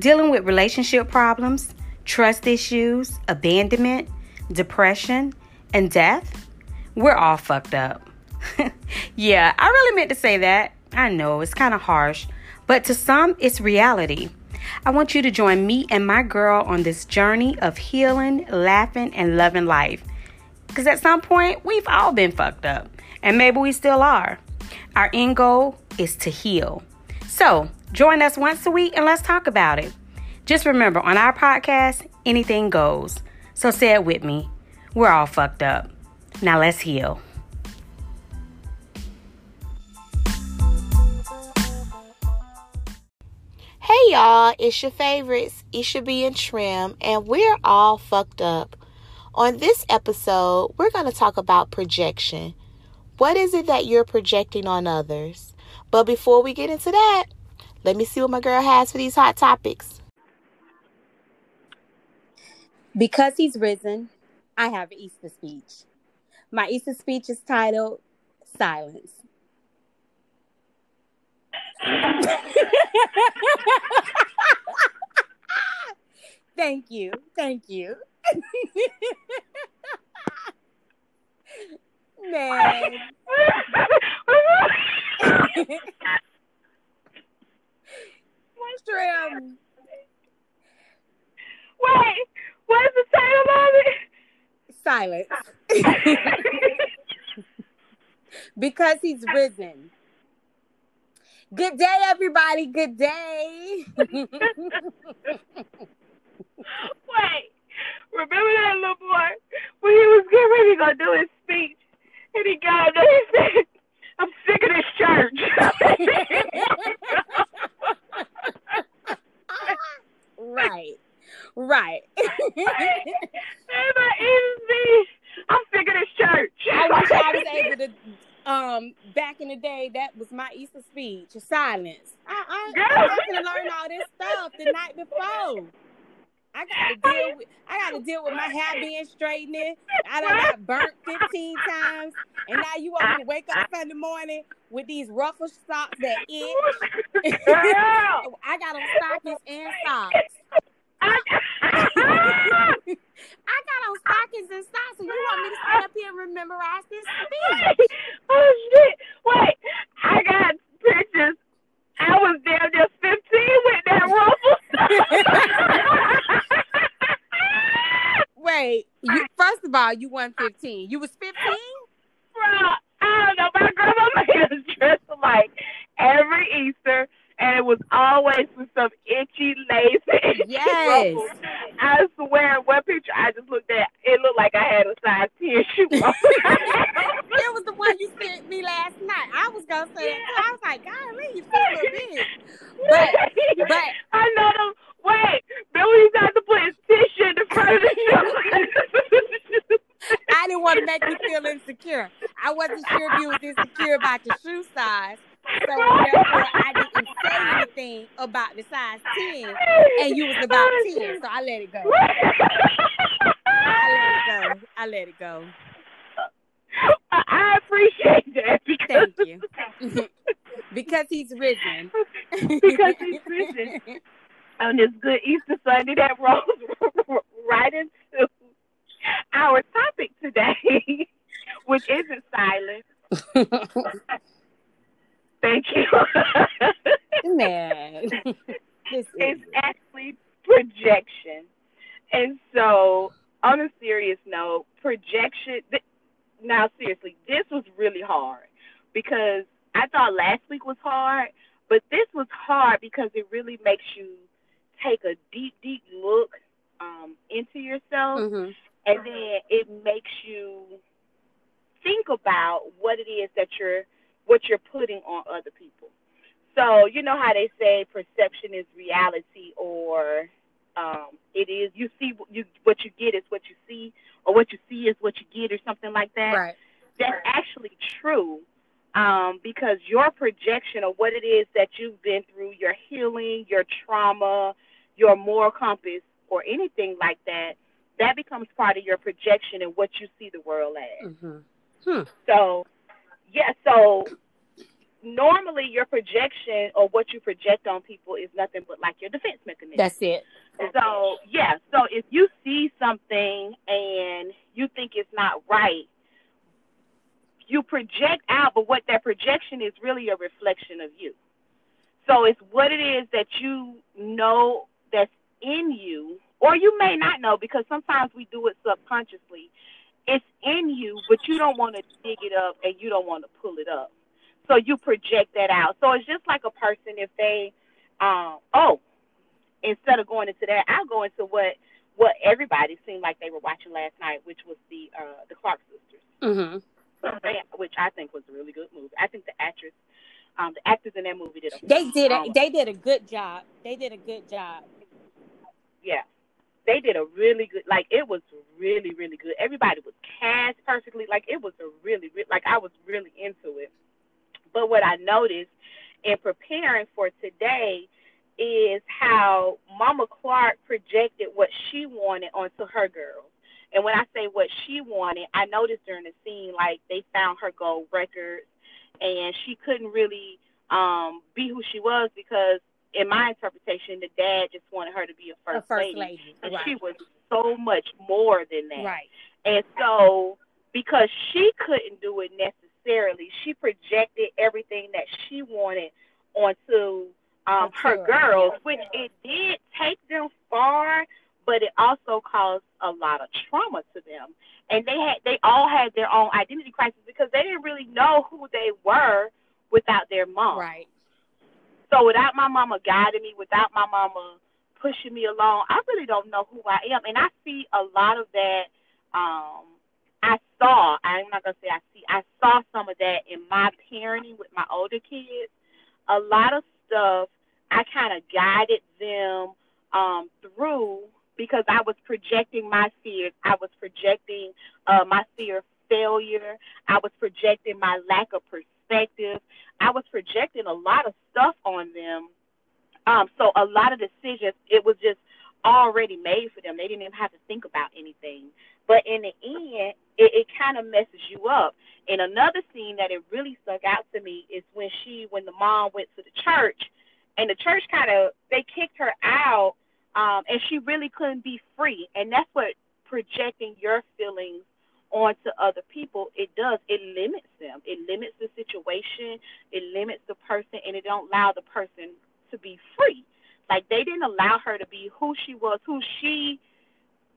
dealing with relationship problems, trust issues, abandonment, depression, and death, we're all fucked up. yeah, I really meant to say that. I know it's kind of harsh, but to some, it's reality. I want you to join me and my girl on this journey of healing, laughing, and loving life. Because at some point, we've all been fucked up, and maybe we still are. Our end goal is to heal. So, join us once a week and let's talk about it. Just remember, on our podcast, anything goes. So, say it with me. We're all fucked up. Now, let's heal. Hey y'all, it's your favorites, Isha B and Trem, and we're all fucked up. On this episode, we're going to talk about projection. What is it that you're projecting on others? But before we get into that, let me see what my girl has for these hot topics. Because he's risen, I have Easter speech. My Easter speech is titled Silence. Thank you. Thank you. Man. Trem? Wait, what's the title of it? Silence. because he's risen. Good day, everybody. Good day. Wait, remember that little boy when he was getting ready to go do his speech and he got up there he said, I'm sick of this church. right. Right. my easy. I'm sick of this church. I wish I was able to um back in the day that was my Easter speech, silence. I I, I to learn all this stuff the night before. I gotta deal with I gotta deal with my hair being straightened. I done got burnt fifteen times, and now you want me to wake up Sunday morning with these ruffle socks that itch. I got on stockings and socks. I got on stockings and socks, and you want me to stand up here and memorize this speech? Oh shit! Wait, I got pictures. I was there just fifteen with that ruffle. Wait, you, first of all, you won fifteen. You was fifteen. Bro, I don't know. My grandma made us dress like every Easter and it was always with some itchy, lazy. Yes. I swear, one picture I just looked at, it looked like I had a size 10 shoe. it was the one you sent me last night. I was going to say it. I was like, golly, you feel a big. But, but. I know them. Wait, Billy's had to put his tissue in the front of the shoe. I didn't want to make you feel insecure. I wasn't sure if you was insecure about your shoe size. So therefore, I didn't say anything about the size ten, and you was about ten. So I let it go. I let it go. I let it go. I appreciate that. Because Thank you. because he's risen. because he's risen. On this good Easter Sunday, that rolls right into our topic today, which isn't silence. Thank you. Man. it's actually projection. And so, on a serious note, projection. Th- now, seriously, this was really hard because I thought last week was hard, but this was hard because it really makes you take a deep, deep look um, into yourself, mm-hmm. and then it makes you think about what it is that you're what you're putting on other people. So you know how they say perception is reality, or um, it is you see you what you get is what you see, or what you see is what you get, or something like that. Right. That's actually true um, because your projection of what it is that you've been through, your healing, your trauma, your moral compass, or anything like that, that becomes part of your projection and what you see the world as. Mm-hmm. Hmm. So yeah, so normally your projection or what you project on people is nothing but like your defense mechanism. That's it. So yeah, so if you see something and you think it's not right, you project out, but what that projection is really a reflection of you. So it's what it is that you know that's in you, or you may not know because sometimes we do it subconsciously. It's in you, but you don't want to dig it up and you don't want to pull it up. So you project that out. So it's just like a person if they, um, oh, instead of going into that, I'll go into what what everybody seemed like they were watching last night, which was the uh, the Clark sisters. Mm-hmm. Which I think was a really good movie. I think the actress, um, the actors in that movie did. A, they did. Um, they did a good job. They did a good job. Yeah, they did a really good. Like it was really, really good. Everybody was cast perfectly. Like it was a really, really like I was really into it. But what I noticed in preparing for today is how Mama Clark projected what she wanted onto her girls. And when I say what she wanted, I noticed during the scene, like they found her gold records, and she couldn't really um be who she was because, in my interpretation, the dad just wanted her to be a first, A first lady, lady, and right. she was so much more than that. Right. And so, because she couldn't do it necessarily, she projected everything that she wanted onto um, her Sure. girls, which it did take them far, but it also caused a lot of trauma to them. And they had, they all had their own identity crisis because they didn't really know who they were without their mom. Right. So without my mama guiding me, without my mama pushing me along, I really don't know who I am. And I see a lot of that. Um, I saw. I'm not gonna say I see. I saw some of that in my parenting with my older kids. A lot of stuff I kind of guided them um, through because I was projecting my fears. I was projecting uh, my fear of failure. I was projecting my lack of perspective. I was projecting a lot of stuff on them. Um, so a lot of decisions, it was just already made for them. They didn't even have to think about anything. But in the end, it, it kind of messes you up. And another scene that it really stuck out to me is when she, when the mom went to the church, and the church kind of they kicked her out, um, and she really couldn't be free. And that's what projecting your feelings onto other people it does it limits them. It limits the situation it limits the person and it don't allow the person to be free. Like they didn't allow her to be who she was who she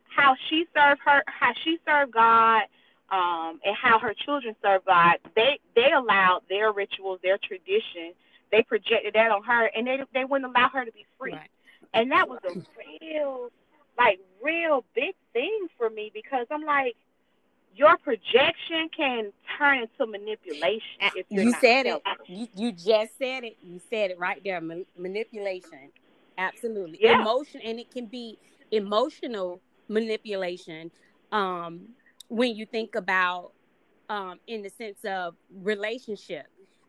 how she served her how she served god um and how her children served god. They they allowed their rituals their tradition they projected that on her and they they wouldn't allow her to be free. Right. and that was a real like real big thing for me because i'm like your projection can turn into manipulation if you're You said it. You, you just said it. You said it right there. Ma- manipulation. Absolutely. Yeah. Emotion, and it can be emotional manipulation. Um, when you think about, um, in the sense of relationship,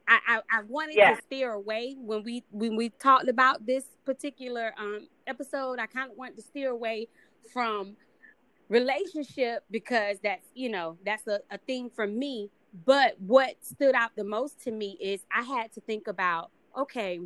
I, I, I wanted Yeah. to steer away when we when we talked about this particular um, episode. I kind of wanted to steer away from relationship because that's you know that's a, a thing for me. But what stood out the most to me is i had to think about okay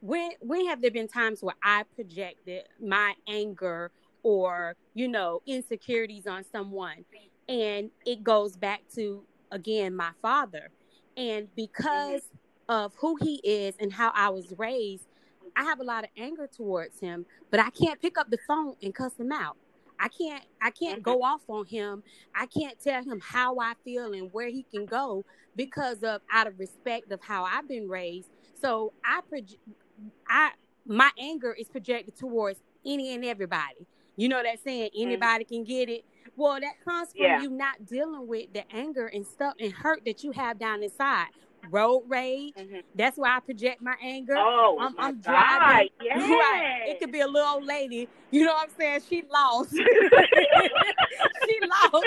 when when have there been times where i projected my anger or you know insecurities on someone? And it goes back to again my father. And because of who he is and how i was raised i have a lot of anger towards him but i can't pick up the phone and cuss him out I can't I can't mm-hmm. go off on him. I can't tell him how I feel and where he can go because of out of respect of how I've been raised. So I proje- I my anger is projected towards any and everybody. You know that saying mm-hmm. anybody can get it. Well, that comes from Yeah. you not dealing with the anger and stuff and hurt that you have down inside. Road rage. Mhm. That's why I project my anger. Oh, I'm, my I'm driving. yes. Right. It could be a little old lady. You know what I'm saying? She lost. she lost.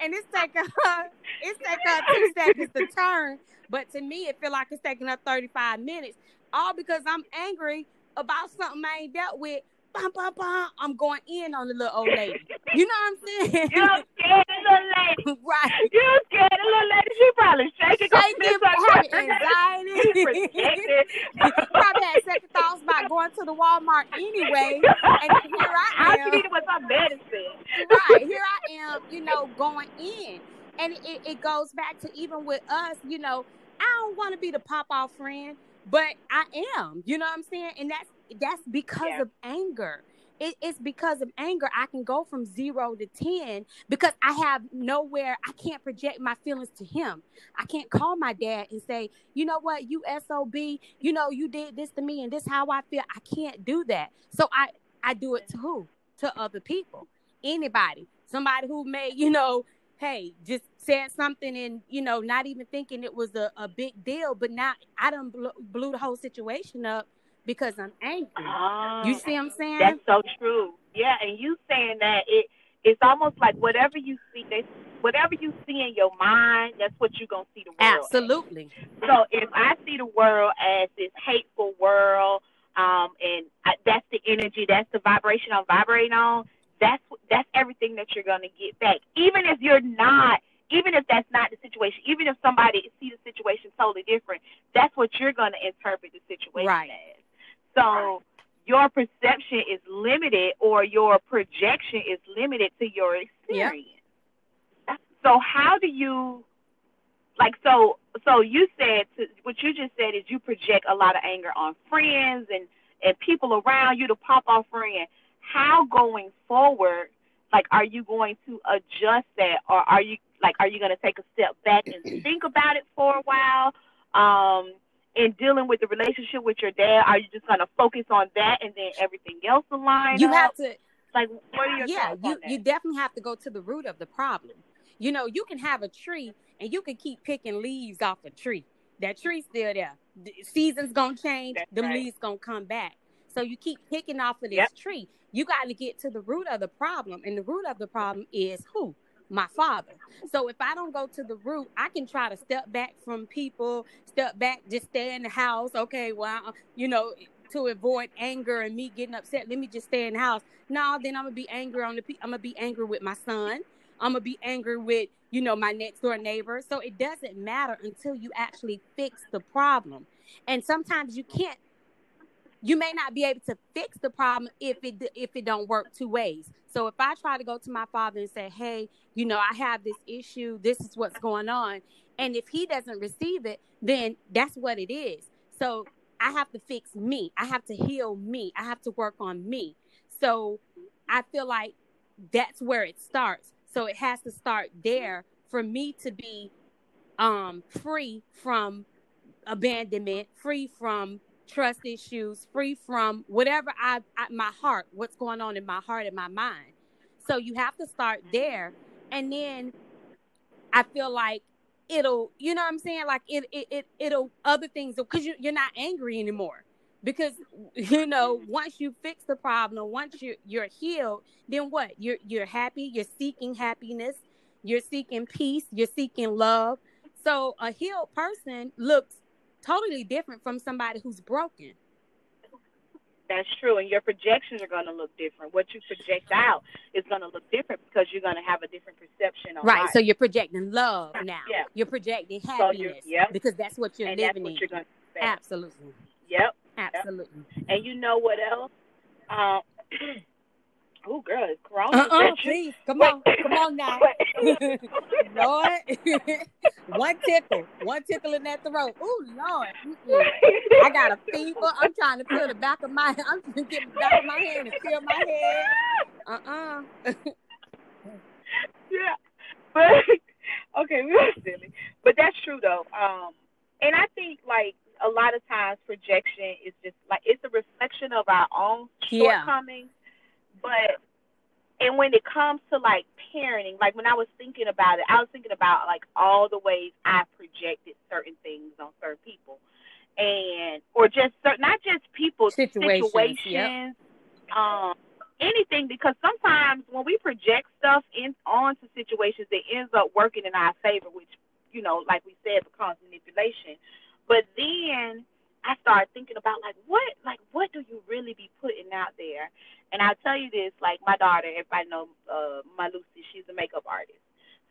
And it's taking her it's taking her two seconds to turn. But to me it feel like it's taking her 35 minutes. All because I'm angry about something I ain't dealt with bah, bah, bah, I'm going in on the little old lady. You know what I'm saying? You scared little lady. right. You scared little lady. She probably shaking. Shaking, having anxiety. probably had second thoughts about going to the Walmart anyway. And here I am. I needed was some medicine. right. Here I am, you know, going in. And it, it goes back to even with us, you know, I don't want to be the pop off friend but I am. You know what I'm saying? And that's that's because yeah. of anger. It, it's because of anger. I can go from zero to 10 because I have nowhere, I can't project my feelings to him. I can't call my dad and say, you know what, you SOB, you know, you did this to me and this how I feel. I can't do that. So I, I do it to who? To other people, anybody, somebody who may, you know, hey, just said something and you know, not even thinking it was a, a big deal, but now I done blew, blew the whole situation up because I'm angry. Oh, you see what I'm saying? That's so true. Yeah, and you saying that it it's almost like whatever you see, they, whatever you see in your mind, that's what you're gonna see the world. Absolutely. As. So if I see the world as this hateful world, um, and I, that's the energy, that's the vibration I'm vibrating on. That's that's everything that you're gonna get back, even if you're not even if that's not the situation, even if somebody sees the situation totally different, that's what you're going to interpret the situation right. as. So your perception is limited or your projection is limited to your experience. Yep. So how do you like so so you said to, what you just said is you project a lot of anger on friends and and people around you to pop off friend. How going forward, like are you going to adjust that or are you like are you going to take a step back and think about it for a while? Um in dealing with the relationship with your dad? Are you just gonna focus on that and then everything else align? You up? have to like what are your yeah, you you definitely have to go to the root of the problem. You know, you can have a tree and you can keep picking leaves off a tree. That tree's still there. The season's gonna change, That's the right. leaves gonna come back. So you keep picking off of this yep. tree. You got to get to the root of the problem, and the root of the problem is who? My father. So if I don't go to the root, I can try to step back from people, step back, just stay in the house. Okay, well, you know, to avoid anger and me getting upset, let me just stay in the house. No, then I'm gonna be angry on the. I'm gonna be angry with my son. I'm gonna be angry with you know my next door neighbor. So it doesn't matter until you actually fix the problem. And sometimes you can't you may not be able to fix the problem if it if it don't work two ways. So if I try to go to my father and say, "Hey, you know, I have this issue. This is what's going on," and if he doesn't receive it, then that's what it is. So I have to fix me. I have to heal me. I have to work on me. So I feel like that's where it starts. So it has to start there for me to be um free from abandonment, free from trust issues, free from whatever I, I, my heart, what's going on in my heart and my mind. So you have to start there, and then I feel like it'll, you know, what I'm saying, like it, it, it it'll other things because you, you're not angry anymore. Because you know, mm-hmm. once you fix the problem, once you you're healed, then what? You're you're happy. You're seeking happiness. You're seeking peace. You're seeking love. So a healed person looks totally different from somebody who's broken. That's true, and your projections are going to look different. What you project out is going to look different because you're going to have a different perception. right. Life. So you're projecting love now. Yeah. You're projecting happiness. So yep. Because that's what you're and living that's what in. You're going to Absolutely. Yep. Absolutely. Yep. And you know what else? Um, Oh, girl, it's Corona. Uh-uh, please, come on, come on now, Lord. one tickle, one tickle in that throat. Oh, Lord, I got a fever. I'm trying to feel the back of my. I'm trying to get the back of my hand and feel my head. Uh uh-uh. uh yeah, but okay, we were silly, but that's true though. Um, and I think like a lot of times projection is just like it's a reflection of our own shortcomings. Yeah but and when it comes to like parenting, like when I was thinking about it, I was thinking about like all the ways I projected certain things on certain people, and or just certain, not just people, situations, situations yep. um, anything. Because sometimes when we project stuff in onto situations, it ends up working in our favor, which you know, like we said, becomes manipulation. But then I started thinking about like what like what do you really be putting out there? And I'll tell you this, like my daughter, everybody know uh my Lucy, she's a makeup artist.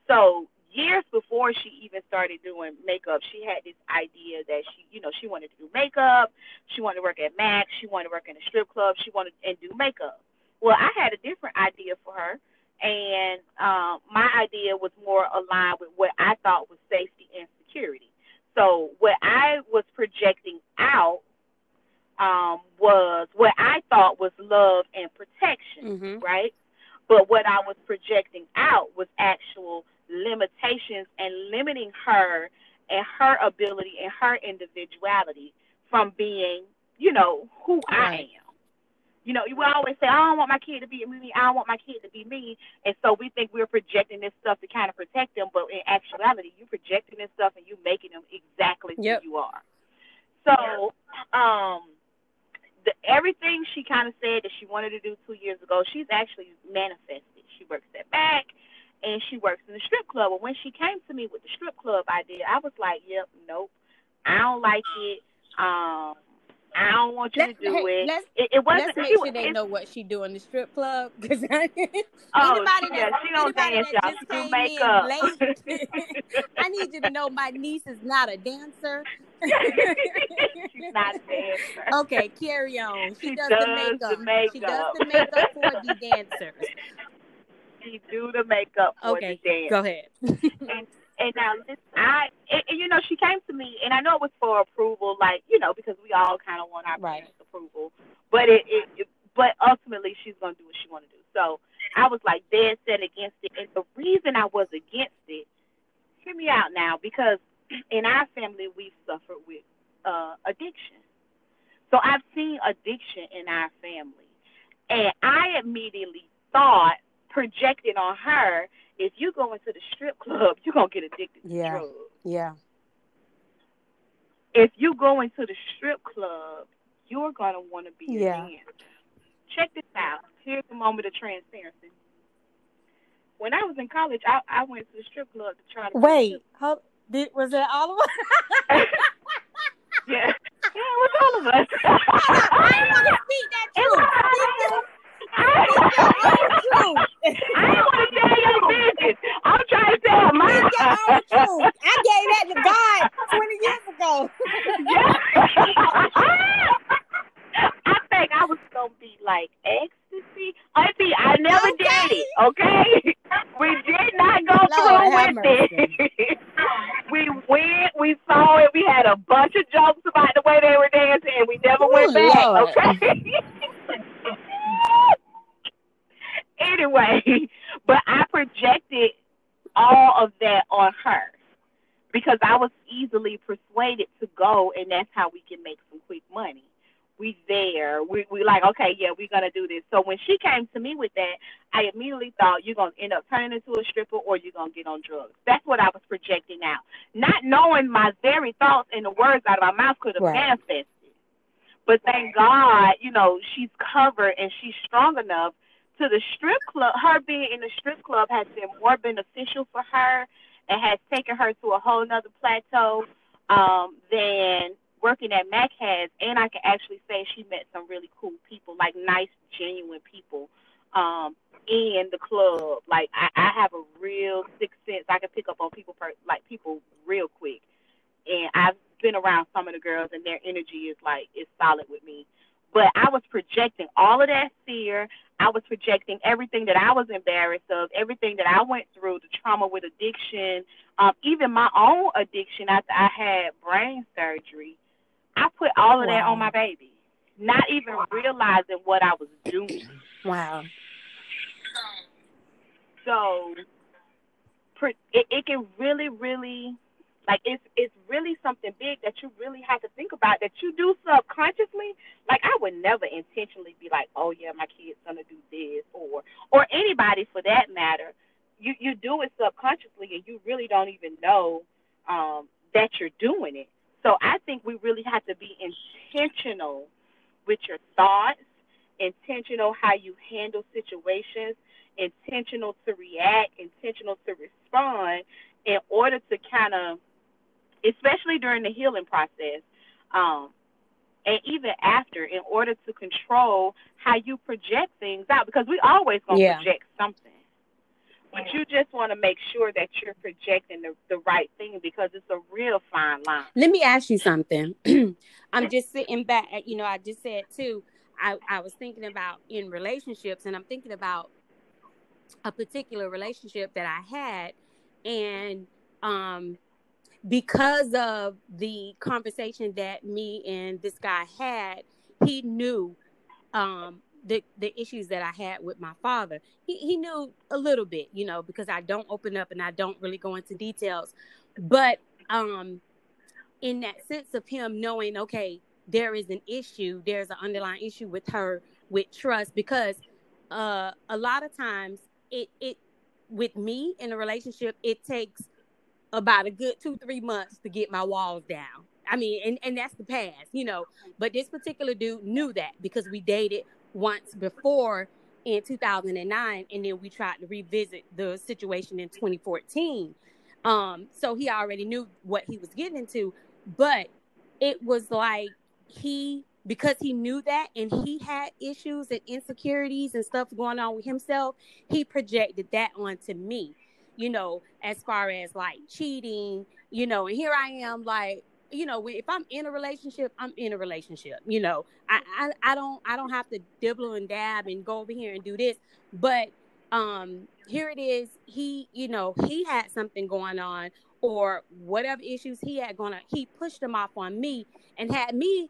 So years before she even started doing makeup, she had this idea that she you know, she wanted to do makeup, she wanted to work at Mac, she wanted to work in a strip club, she wanted and do makeup. Well, I had a different idea for her and um, my idea was more aligned with what I thought was safety and security. So what I was projecting out um, was what I thought was love and protection, Mm-hmm. right? But what I was projecting out was actual limitations and limiting her and her ability and her individuality from being, you know, who I am. You know, we always say, I don't want my kid to be me, I don't want my kid to be me. And so we think we're projecting this stuff to kind of protect them, but in actuality, you're projecting this stuff and you're making them exactly Yep. who you are. So, um, the, everything she kind of said that she wanted to do two years ago, she's actually manifested. She works at Mac and she works in the strip club. But when she came to me with the strip club idea, I was like, yep, nope, I don't like it. Um, I don't want you Let's, to do hey, it. let's It, it wasn't. let's make she sure they know what she do in the strip club because Oh, anybody yeah, that she don't dance, that y'all. She do makeup. I need you to know my niece is not a dancer. She's not a dancer. Okay, carry on. She, She does, does the the makeup. She does the makeup for the dancers. She do the makeup for Okay, the go ahead. and and now listen, I and, and, you know she came to me and I know it was for approval, like you know because we all kind of want our Right. parents' approval, but it, it, it but ultimately she's gonna do what she want to do. So I was like dead set against it, and the reason I was against it, hear me out now, because in our family we've suffered with uh, addiction. So I've seen addiction in our family, and I immediately thought projected on her if you go into the strip club, you're gonna get addicted to Yeah. drugs. Yeah. If you go into the strip club, you're gonna want to be Yeah. a dancer. Check this out. Here's a moment of transparency. When I was in college, I, I went to the strip club to try to Wait, hold, did, was that all of us? yeah, yeah, it was all of us. I didn't want to speak that truth. I don't want to tell your business. I'm trying to tell mine. own truth. I gave that to God 20 years ago. I think I was gonna be like ecstasy. Oh, Auntie, I never Okay. did it. Okay, we did not go Lord through with it. we went, we saw it. We had a bunch of jokes about the way they were dancing, and we never Ooh, went back. Lord. Okay. anyway, but I projected all of that on her because I was easily persuaded to go, and that's how we can make some quick money. We there, we we like, okay, yeah, we're gonna do this. So when she came to me with that, I immediately thought you're gonna end up turning into a stripper or you're gonna get on drugs. That's what I was projecting out, not knowing my very thoughts and the words out of my mouth could have Right. manifested. But thank God, you know, she's covered and she's strong enough to the strip club. Her being in the strip club has been more beneficial for her and has taken her to a whole nother plateau um, than working at Mac has. And I can actually say she met some really cool people, like nice, genuine people um, in the club. Like I, I have a real sixth sense. I can pick up on people, per, like people, real quick. And I've been around some of the girls, and their energy is like is solid with me. But I was projecting all of that fear. I was projecting everything that I was embarrassed of, everything that I went through, the trauma with addiction, um, even my own addiction after I had brain surgery. I put all of that Wow. on my baby, not even realizing what I was doing. Wow. So it, it can really, really, like it's it's really something big that you really have to think about that you do subconsciously. Like I would never intentionally be like, oh yeah, my kid's gonna do this, or or anybody for that matter. You you do it subconsciously, and you really don't even know um, that you're doing it. So I think we really have to be intentional with your thoughts, intentional how you handle situations, intentional to react, intentional to respond in order to kind of, especially during the healing process, um, and even after, in order to control how you project things out, because we always gonna Yeah. project something. But you just want to make sure that you're projecting the, the right thing because it's a real fine line. Let me ask you something. I'm just sitting back. You know, I just said too. I I was thinking about in relationships, and I'm thinking about a particular relationship that I had, and um, because of the conversation that me and this guy had, he knew um, the the issues that I had with my father. He he knew a little bit, you know, because I don't open up and I don't really go into details. But um in that sense of him knowing, okay, there is an issue, there's an underlying issue with her with trust because uh a lot of times it it with me in a relationship, it takes about a good two, three months to get my walls down. I mean, and, and that's the past, you know. But this particular dude knew that because we dated once before in 2009 and then we tried to revisit the situation in 2014 um so he already knew what he was getting into but it was like he because he knew that and he had issues and insecurities and stuff going on with himself he projected that onto me you know as far as like cheating you know and here i am like you know, if I'm in a relationship, I'm in a relationship. You know, I, I, I don't I don't have to dibble and dab and go over here and do this. But um, here it is. He, you know, he had something going on or whatever issues he had going on. He pushed them off on me and had me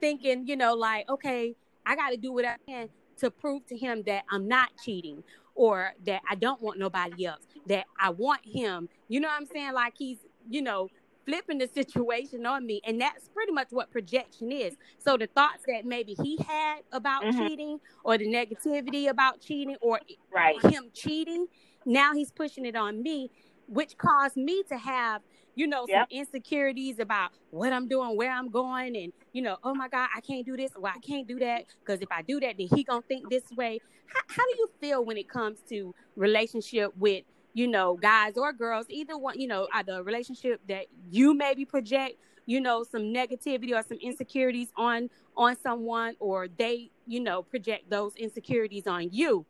thinking, you know, like, okay, I got to do what I can to prove to him that I'm not cheating or that I don't want nobody else, that I want him. You know what I'm saying? Like he's, you know, flipping the situation on me. And that's pretty much what projection is. So the thoughts that maybe he had about mm-hmm. cheating or the negativity about cheating or right. him cheating, now he's pushing it on me, which caused me to have, you know, yep. some insecurities about what I'm doing, where I'm going, and you know, oh my God, I can't do this, or I can't do that, because if I do that, then he gonna think this way. How, how do you feel when it comes to relationship with you know, guys or girls, either one, you know, the relationship that you maybe project, you know, some negativity or some insecurities on on someone, or they, you know, project those insecurities on you.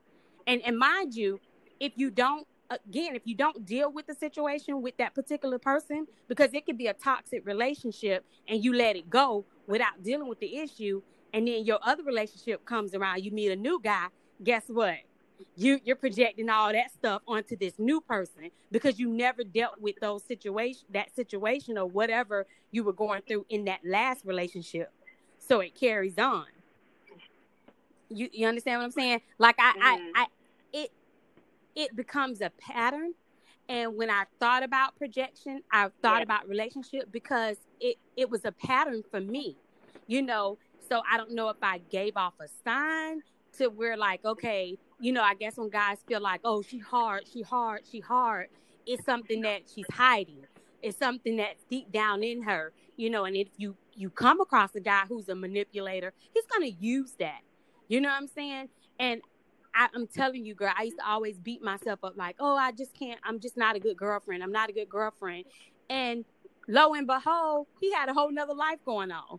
And and mind you, if you don't again, if you don't deal with the situation with that particular person, because it could be a toxic relationship and you let it go without dealing with the issue, and then your other relationship comes around, you meet a new guy, guess what? You you're projecting all that stuff onto this new person because you never dealt with those situation that situation or whatever you were going through in that last relationship. So it carries on. You you understand what i'm saying? Like i mm-hmm. I, I it it becomes a pattern. And when i thought about projection i thought yeah. about relationship because it it was a pattern for me you know? So i don't know if i gave off a sign to where like okay you know, I guess when guys feel like, oh, she hard, she hard, she hard, it's something that she's hiding. It's something that's deep down in her, you know. And if you you come across a guy who's a manipulator, he's gonna use that. You know what I'm saying? And I, am telling you, girl, I used to always beat myself up like, oh, I just can't. I'm just not a good girlfriend. I'm not a good girlfriend. And lo and behold, he had a whole nother life going on.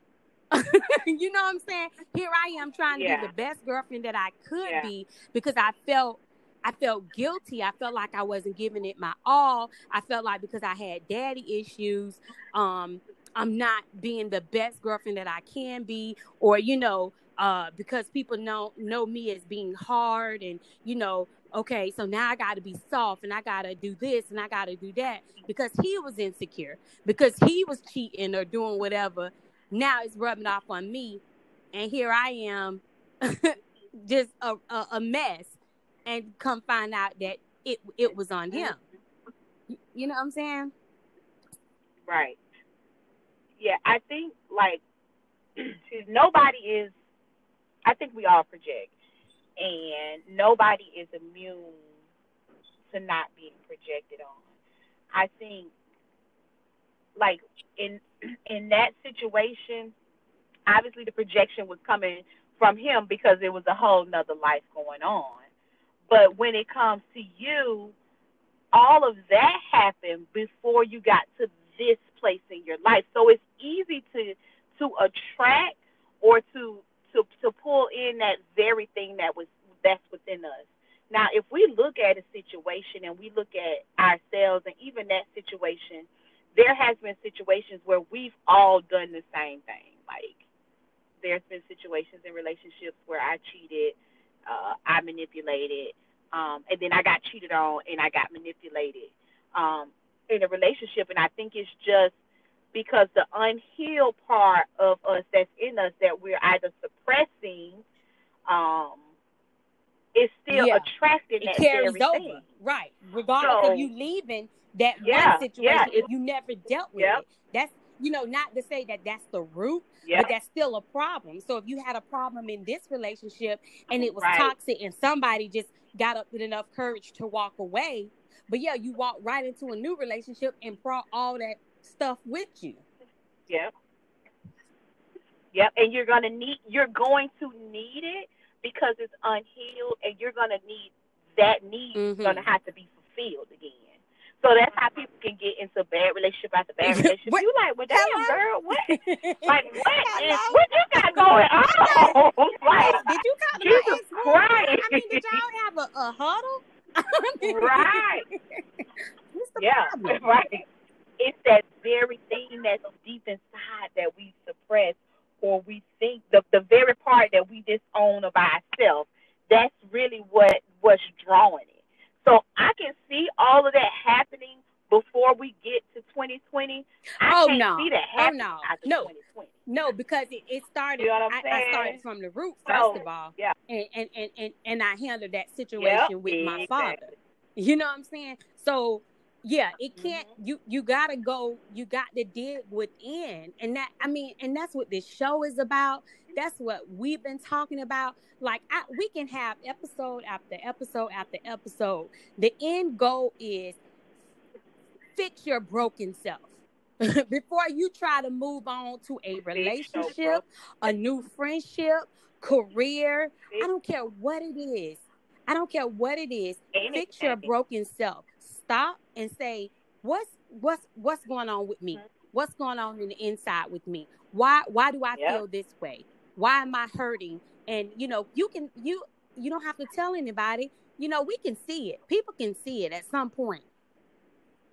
you know what I'm saying? Here I am trying yeah. to be the best girlfriend that I could yeah. be because I felt I felt guilty. I felt like I wasn't giving it my all. I felt like because I had daddy issues, um, I'm not being the best girlfriend that I can be, or you know, uh, because people know know me as being hard, and you know, okay, so now I got to be soft, and I got to do this, and I got to do that because he was insecure, because he was cheating or doing whatever, now it's rubbing off on me and here i am just a, a, a, mess and come find out that it it was on him. You know what i'm saying? Right. Yeah i think like nobody is i think we all project and nobody is immune to not being projected on. I think like in in that situation, obviously the projection was coming from him because there was a whole nother life going on. But when it comes to you, all of that happened before you got to this place in your life. So it's easy to to attract or to to to pull in that very thing that was that's within us. Now, if we look at a situation and we look at ourselves and even that situation there has been situations where we've all done the same thing. Like there's been situations in relationships where I cheated, uh, I manipulated, um, and then I got cheated on and I got manipulated um, in a relationship, and I think it's just because the unhealed part of us that's in us that we're either suppressing um is still Yeah. attracting it carries over, right? Regardless So- of you leaving that Yeah, one situation, yeah. if you never dealt with Yep. it, that's you know not to say that that's the root, Yeah. but that's still a problem. So if you had a problem in this relationship and it was Right. toxic, and somebody just got up with enough courage to walk away, but yeah, you walked right into a new relationship and brought all that stuff with you. Yep. Yep. And you're gonna need you're going to need it because it's unhealed and you're gonna need that need is Mhm. gonna have to be fulfilled again. So that's how people can get into bad relationship after bad relationship. You like, well damn Hello? girl, what like what is what you got going on? like did you to Jesus Christ. I mean, did y'all have a, a huddle? I mean, Right. Yeah, problem? right. It's that very thing that's deep inside that we suppress or we think the the very part that we disown of ourselves. That's really what what's drawing it. So I can see all of that happening before we get to 2020. I Oh, can't no. see that Oh, happening no. No. No, because it, it started. You know I, I started from the root first of all, yeah. and, and and and and I handled that situation Yep, with my exactly. father. You know what I'm saying? So yeah, it can't. Mm-hmm. You you gotta go. You got to dig within, and that I mean, and that's what this show is about. That's what we've been talking about. Like I, we can have episode after episode after episode. The end goal is fix your broken self before you try to move on to a relationship, a new friendship, career. I don't care what it is. I don't care what it is. Fix your broken self. Stop and say, what's what's what's going on with me? What's going on in the inside with me? Why why do I Yep. feel this way? Why am I hurting? And you know, you can you you don't have to tell anybody. You know, we can see it. People can see it at some point.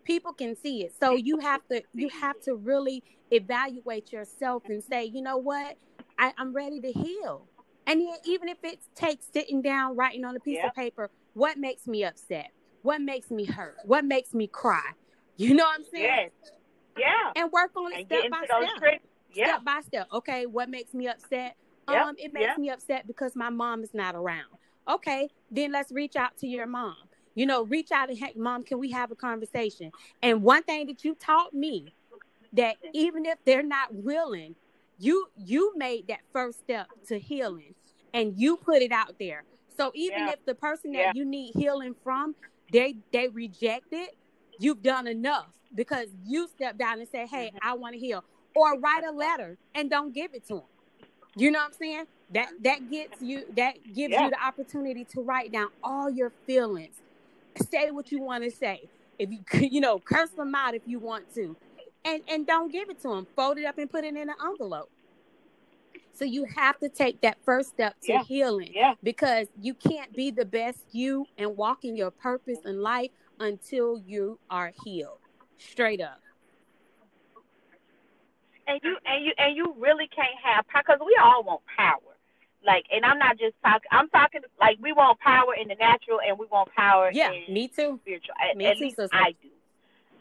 People can see it. So you have to you have to really evaluate yourself and say, you know what? I, I'm ready to heal. And then even if it takes sitting down, writing on a piece Yep. of paper, what makes me upset? What makes me hurt? What makes me cry? You know what I'm saying? Yes. Yeah. And work on it And step by step. Yeah. Step by step. Okay, what makes me upset? Yep, Um, it makes yep. me upset because my mom is not around. Okay, then let's reach out to your mom. You know, reach out and hey, mom, can we have a conversation? And one thing that you taught me that even if they're not willing, you you made that first step to healing and you put it out there. So even Yeah. if the person that Yeah. you need healing from, they they reject it, you've done enough because you step down and say, "Hey, mm-hmm. I want to heal," or write a letter and don't give it to them. You know what I'm saying? That that gets you that gives Yeah. you the opportunity to write down all your feelings. Say what you want to say. If you you know, curse them out if you want to, and and don't give it to them. Fold it up and put it in an envelope. So you have to take that first step to Yeah. healing Yeah. because you can't be the best you and walk in your purpose in life until you are healed. Straight up. and you and you and you really can't have power because we all want power. Like, and I'm not just talking. I'm talking like we want power in the natural, and we want power Yeah, in me too. spiritual. Me at too, least sister. I do.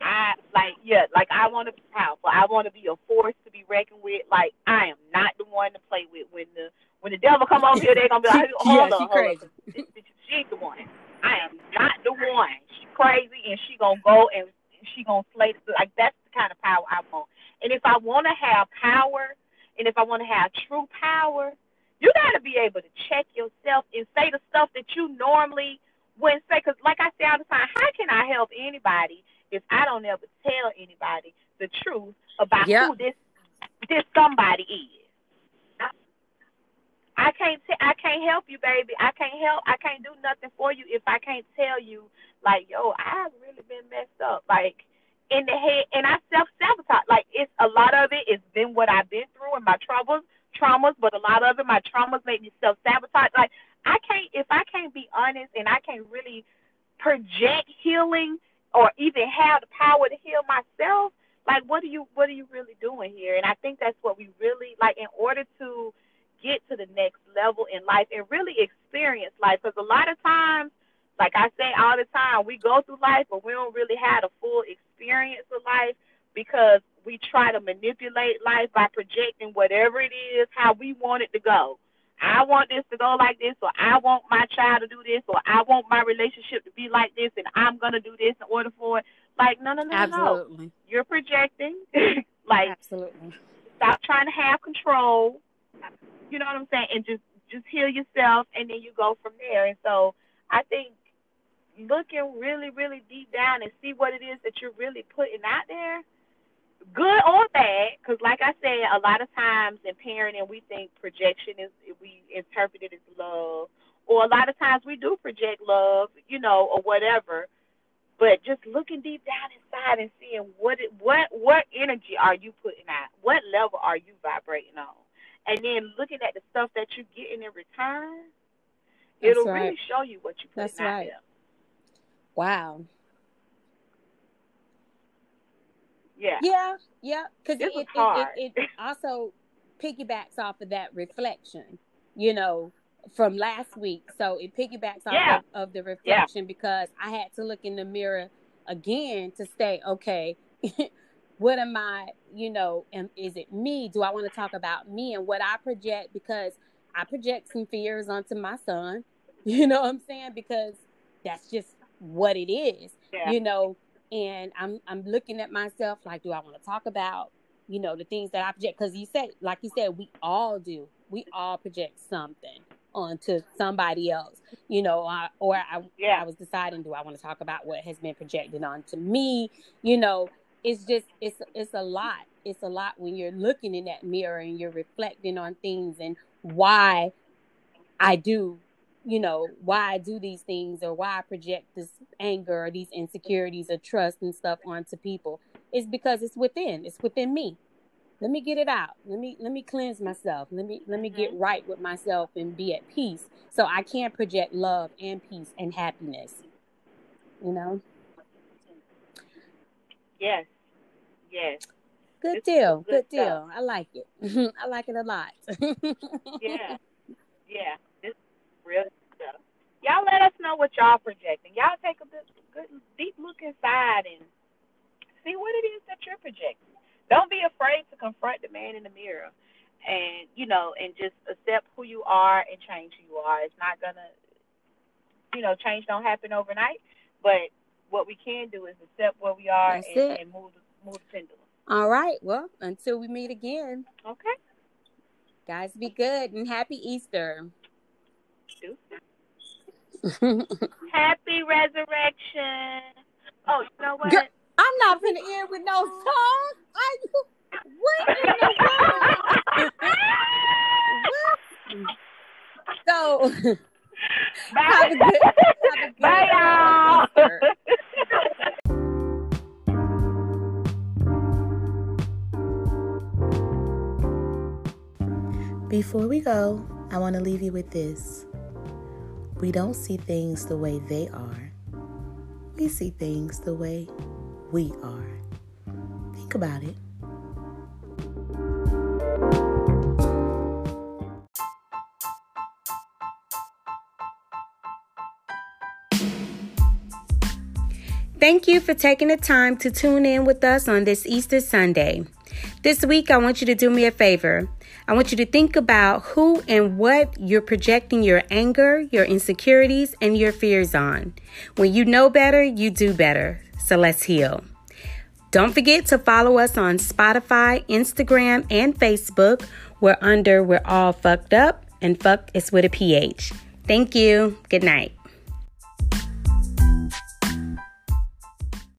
I like yeah, like I want to be powerful. I want to be a force to be reckoned with. Like I am not the one to play with. When the when the devil come over here, they're gonna be like, hold yeah, on, she hold crazy. on. This bitch, she's the one. I am not the one. She crazy, and she gonna go and she gonna slay. The, like that's the kind of power I want. And if I want to have power, and if I want to have true power, you got to be able to check yourself and say the stuff that you normally wouldn't say. Because, like I say all the time, how can I help anybody if I don't ever tell anybody the truth about Yep. who this this somebody is? I can't t- I can't help you, baby. I can't help. I can't do nothing for you if I can't tell you, like, yo, I've really been messed up, like in the head, and I self sabotage. Like it's a lot of it has been what I've been through and my troubles, traumas, but a lot of it, my traumas make me self sabotage. Like I can't if I can't be honest and I can't really project healing or even have the power to heal myself. Like what are you what are you really doing here? And I think that's what we really like in order to get to the next level in life and really experience life. Because a lot of times Like I say all the time, we go through life, but we don't really have a full experience of life because we try to manipulate life by projecting whatever it is how we want it to go. I want this to go like this, or I want my child to do this, or I want my relationship to be like this, and I'm gonna do this in order for it. Like, no, no, no, Absolutely. no. You're projecting. like, Absolutely. Stop trying to have control. You know what I'm saying? And just just heal yourself, and then you go from there. And so, I think looking really, really deep down and see what it is that you're really putting out there good or bad, because like I said, a lot of times in parenting, we think projection is we interpret it as love, or a lot of times we do project love, you know, or whatever. But just looking deep down inside and seeing what it, what what energy are you putting out, what level are you vibrating on, and then looking at the stuff that you're getting in return, That's it'll right. really show you what you put That's out right. there. Wow. Yeah. Yeah, yeah, because This it, it, it, it also piggybacks off of that reflection, you know, from last week. So it piggybacks off Yeah. of, of the reflection because I had to look in the mirror again to say, okay, what am I, you know, am, is it me? Do I want to talk about me and what I project? Because I project some fears onto my son, you know what I'm saying? Because that's just what it is Yeah. you know and i'm i'm looking at myself like do i want to talk about you know the things that i project? Because you said like you said we all do. We all project something onto somebody else you know I, or i Yeah. i was deciding do i want to talk about what has been projected onto me? You know it's just it's it's a lot. It's a lot when you're looking in that mirror and you're reflecting on things and why i do you know why I do these things or why I project this anger or these insecurities or trust and stuff onto people is because it's within it's within me let me get it out let me let me cleanse myself let me let me get mm-hmm. right with myself and be at peace so I can project love and peace and happiness you know Yes. Yes. good It's deal good good deal. I like it I like it a lot Yeah. Yeah. It's real. Y'all let us know what y'all projecting. Y'all take a good, good deep look inside and see what it is that you're projecting. Don't be afraid to confront the man in the mirror and, you know, and just accept who you are and change who you are. It's not gonna you know, change don't happen overnight, but what we can do is accept where we are That's and, it. and move move the pendulum. all right well until we meet again Okay? guys be good and happy Easter Do Happy resurrection. Oh, you know what? Girl, I'm not gonna end with no song. Are you? What in the world? so Bye. have a good, have a good Bye, y'all. Before we go, I want to leave you with this. We don't see things the way they are, we see things the way we are. Think about it. Thank you for taking the time to tune in with us on this Easter Sunday. This week, I want you to do me a favor. I want you to think about who and what you're projecting your anger, your insecurities, and your fears on. When you know better, you do better. So let's heal. Don't forget to follow us on Spotify, Instagram, and Facebook. We're under We're All Phucked Up, and fuck is with a PH. Thank you. Good night.